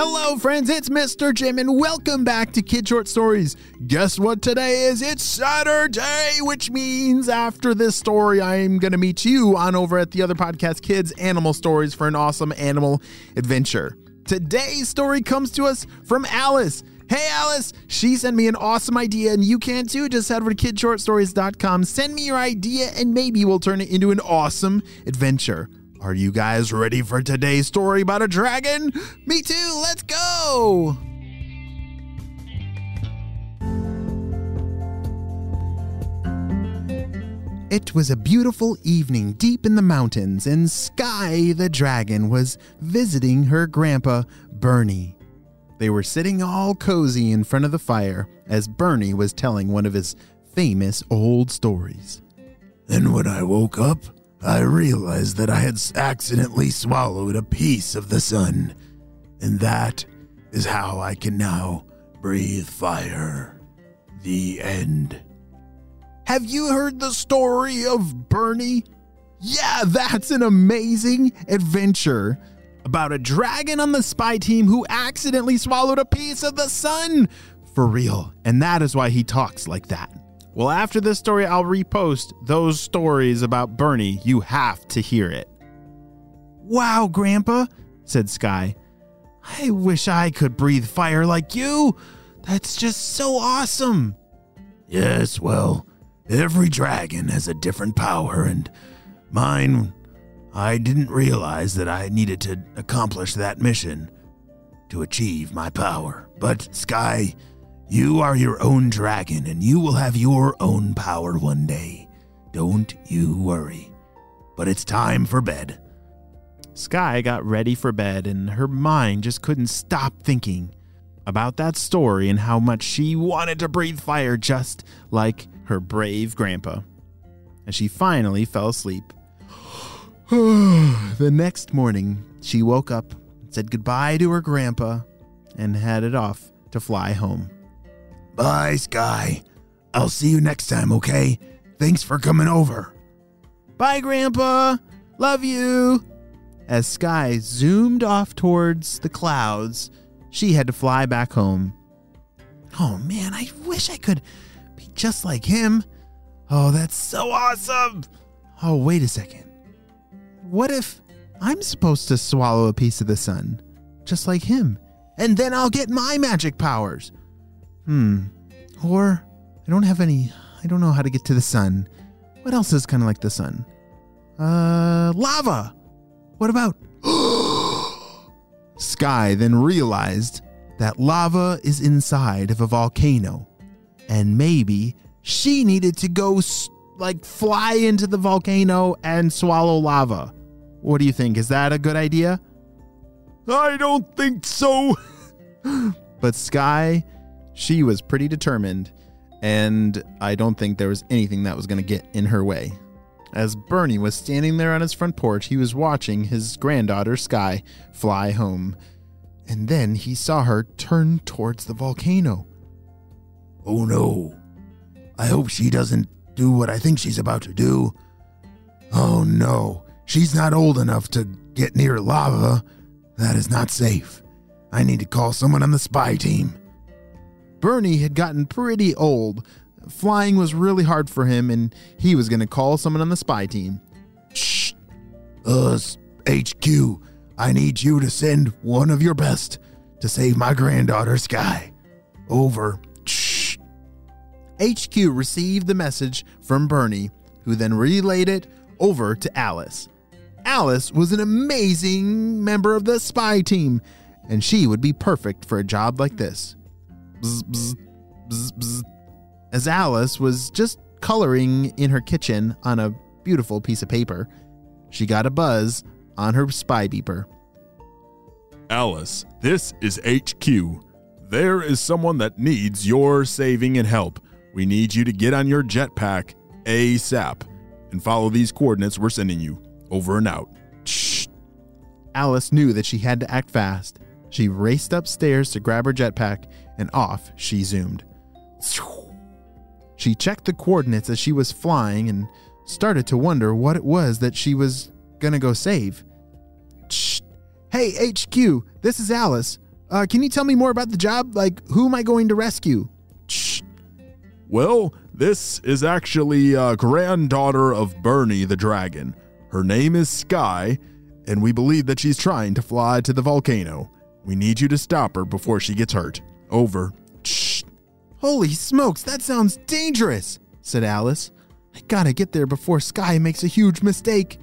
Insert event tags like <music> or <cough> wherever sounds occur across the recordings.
Hello, friends, it's Mr. Jim, and welcome back to Kid Short Stories. Guess what today is? It's Saturday, which means after this story, I'm going to meet you on over at the other podcast, Kids Animal Stories, for an awesome animal adventure. Today's story comes to us from Alice. Hey, Alice, she sent me an awesome idea, and you can too. Just head over to kidshortstories.com, send me your idea, and maybe we'll turn it into an awesome adventure. Are you guys ready for today's story about a dragon? Me too, let's go! It was a beautiful evening deep in the mountains, and Sky the dragon was visiting her grandpa, Bernie. They were sitting all cozy in front of the fire as Bernie was telling one of his famous old stories. Then, when I woke up, I realized that I had accidentally swallowed a piece of the sun, and that is how I can now breathe fire. The end. Have you heard the story of Bernie? Yeah, that's an amazing adventure about a dragon on the spy team who accidentally swallowed a piece of the sun. For real. And that is why he talks like that. Well, after this story, I'll repost those stories about Bernie. You have to hear it. Wow, Grandpa, said Sky. I wish I could breathe fire like you. That's just so awesome. Yes, well, every dragon has a different power, and mine, I didn't realize that I needed to accomplish that mission to achieve my power. But, Sky, you are your own dragon, and you will have your own power one day. Don't you worry. But it's time for bed. Sky got ready for bed, and her mind just couldn't stop thinking about that story and how much she wanted to breathe fire just like her brave grandpa. And she finally fell asleep. <sighs> the next morning, she woke up, said goodbye to her grandpa, and headed off to fly home. Bye, Sky. I'll see you next time, okay? Thanks for coming over. Bye, Grandpa. Love you. As Sky zoomed off towards the clouds, she had to fly back home. Oh man, I wish I could be just like him. Oh, that's so awesome. Oh, wait a second. What if I'm supposed to swallow a piece of the sun, just like him, and then I'll get my magic powers? Hmm. Or I don't have any. I don't know how to get to the sun. What else is kind of like the sun? Uh, lava. What about? <gasps> Sky then realized that lava is inside of a volcano, and maybe she needed to go like fly into the volcano and swallow lava. What do you think? Is that a good idea? I don't think so. <laughs> but Sky, she was pretty determined, and I don't think there was anything that was going to get in her way. As Bernie was standing there on his front porch, he was watching his granddaughter Sky fly home. And then he saw her turn towards the volcano. Oh no. I hope she doesn't do what I think she's about to do. Oh no. She's not old enough to get near lava. That is not safe. I need to call someone on the spy team. Bernie had gotten pretty old. Flying was really hard for him, and he was going to call someone on the spy team. Shh. Us, HQ, I need you to send one of your best to save my granddaughter, Sky. Over. Shh. HQ received the message from Bernie, who then relayed it over to Alice. Alice was an amazing member of the spy team, and she would be perfect for a job like this. Bzz, bzz, bzz. As Alice was just coloring in her kitchen on a beautiful piece of paper, she got a buzz on her spy beeper. Alice, this is HQ. There is someone that needs your saving and help. We need you to get on your jetpack ASAP and follow these coordinates we're sending you. Over and out. Shh. Alice knew that she had to act fast. She raced upstairs to grab her jetpack, and off she zoomed. She checked the coordinates as she was flying and started to wonder what it was that she was gonna go save. Shh. Hey, HQ, this is Alice. Uh, can you tell me more about the job? Like, who am I going to rescue? Shh. Well, this is actually a granddaughter of Bernie the dragon. Her name is Sky, and we believe that she's trying to fly to the volcano. We need you to stop her before she gets hurt. Over. Shh. Holy smokes, that sounds dangerous, said Alice. I gotta get there before Sky makes a huge mistake.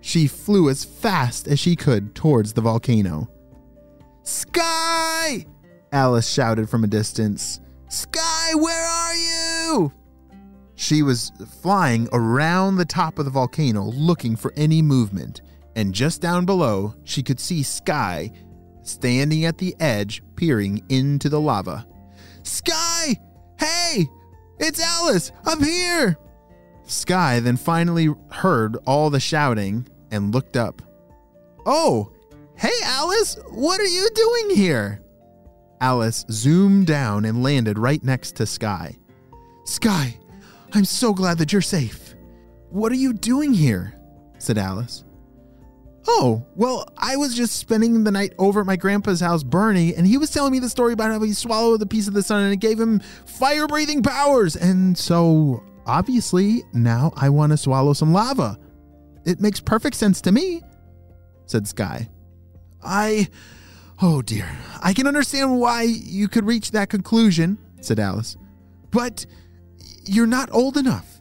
She flew as fast as she could towards the volcano. Sky! Alice shouted from a distance. Sky, where are you? She was flying around the top of the volcano looking for any movement, and just down below, she could see Sky standing at the edge, peering into the lava. Sky! Hey! It's Alice! I'm here! Sky then finally heard all the shouting and looked up. Oh, hey Alice, what are you doing here? Alice zoomed down and landed right next to Sky. Sky, I'm so glad that you're safe. What are you doing here? said Alice. Oh, well, I was just spending the night over at my grandpa's house, Bernie, and he was telling me the story about how he swallowed a piece of the sun and it gave him fire breathing powers. And so, obviously, now I want to swallow some lava. It makes perfect sense to me, said Sky. I. Oh dear. I can understand why you could reach that conclusion, said Alice. But you're not old enough.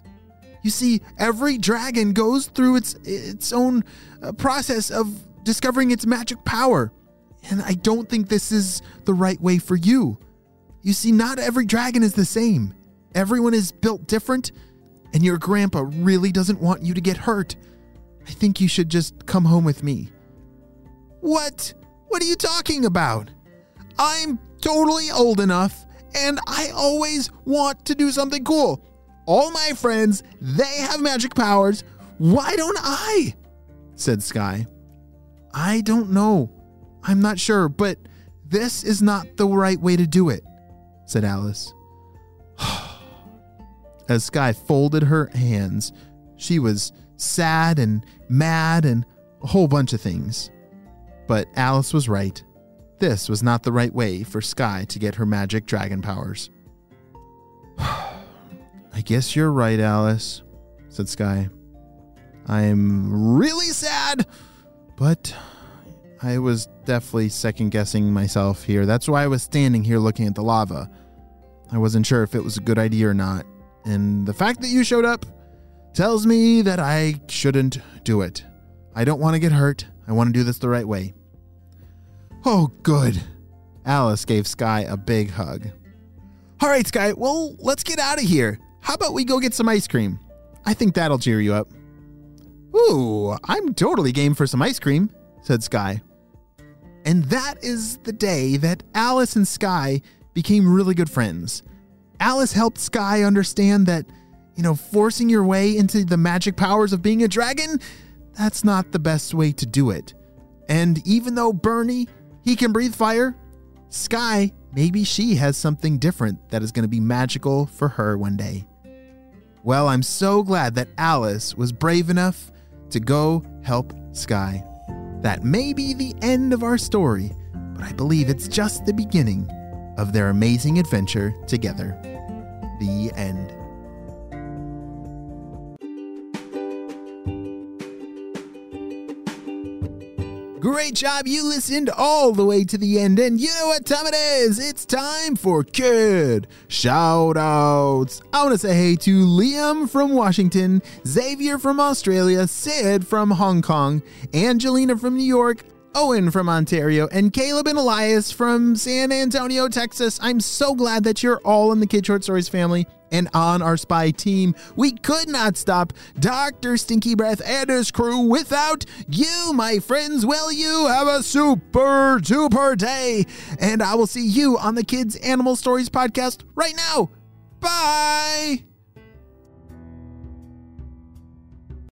You see, every dragon goes through its its own uh, process of discovering its magic power. And I don't think this is the right way for you. You see, not every dragon is the same. Everyone is built different, and your grandpa really doesn't want you to get hurt. I think you should just come home with me. What? What are you talking about? I'm totally old enough, and I always want to do something cool. All my friends, they have magic powers. Why don't I? said Sky. I don't know. I'm not sure, but this is not the right way to do it, said Alice. <sighs> As Sky folded her hands, she was sad and mad and a whole bunch of things. But Alice was right. This was not the right way for Sky to get her magic dragon powers. I guess you're right, Alice, said Sky. I'm really sad, but I was definitely second guessing myself here. That's why I was standing here looking at the lava. I wasn't sure if it was a good idea or not. And the fact that you showed up tells me that I shouldn't do it. I don't want to get hurt. I want to do this the right way. Oh, good. Alice gave Sky a big hug. All right, Sky, well, let's get out of here. How about we go get some ice cream? I think that'll cheer you up. Ooh, I'm totally game for some ice cream, said Sky. And that is the day that Alice and Sky became really good friends. Alice helped Sky understand that, you know, forcing your way into the magic powers of being a dragon, that's not the best way to do it. And even though Bernie, he can breathe fire, Sky, maybe she has something different that is going to be magical for her one day. Well, I'm so glad that Alice was brave enough to go help Sky. That may be the end of our story, but I believe it's just the beginning of their amazing adventure together. The end. Great job. You listened all the way to the end. And you know what time it is? It's time for kid shout outs. I want to say hey to Liam from Washington, Xavier from Australia, Sid from Hong Kong, Angelina from New York, Owen from Ontario, and Caleb and Elias from San Antonio, Texas. I'm so glad that you're all in the Kid Short Stories family and on our spy team. We could not stop Dr. Stinky Breath and his crew without you, my friends. Will you have a super duper day, and I will see you on the Kids Animal Stories podcast right now. Bye.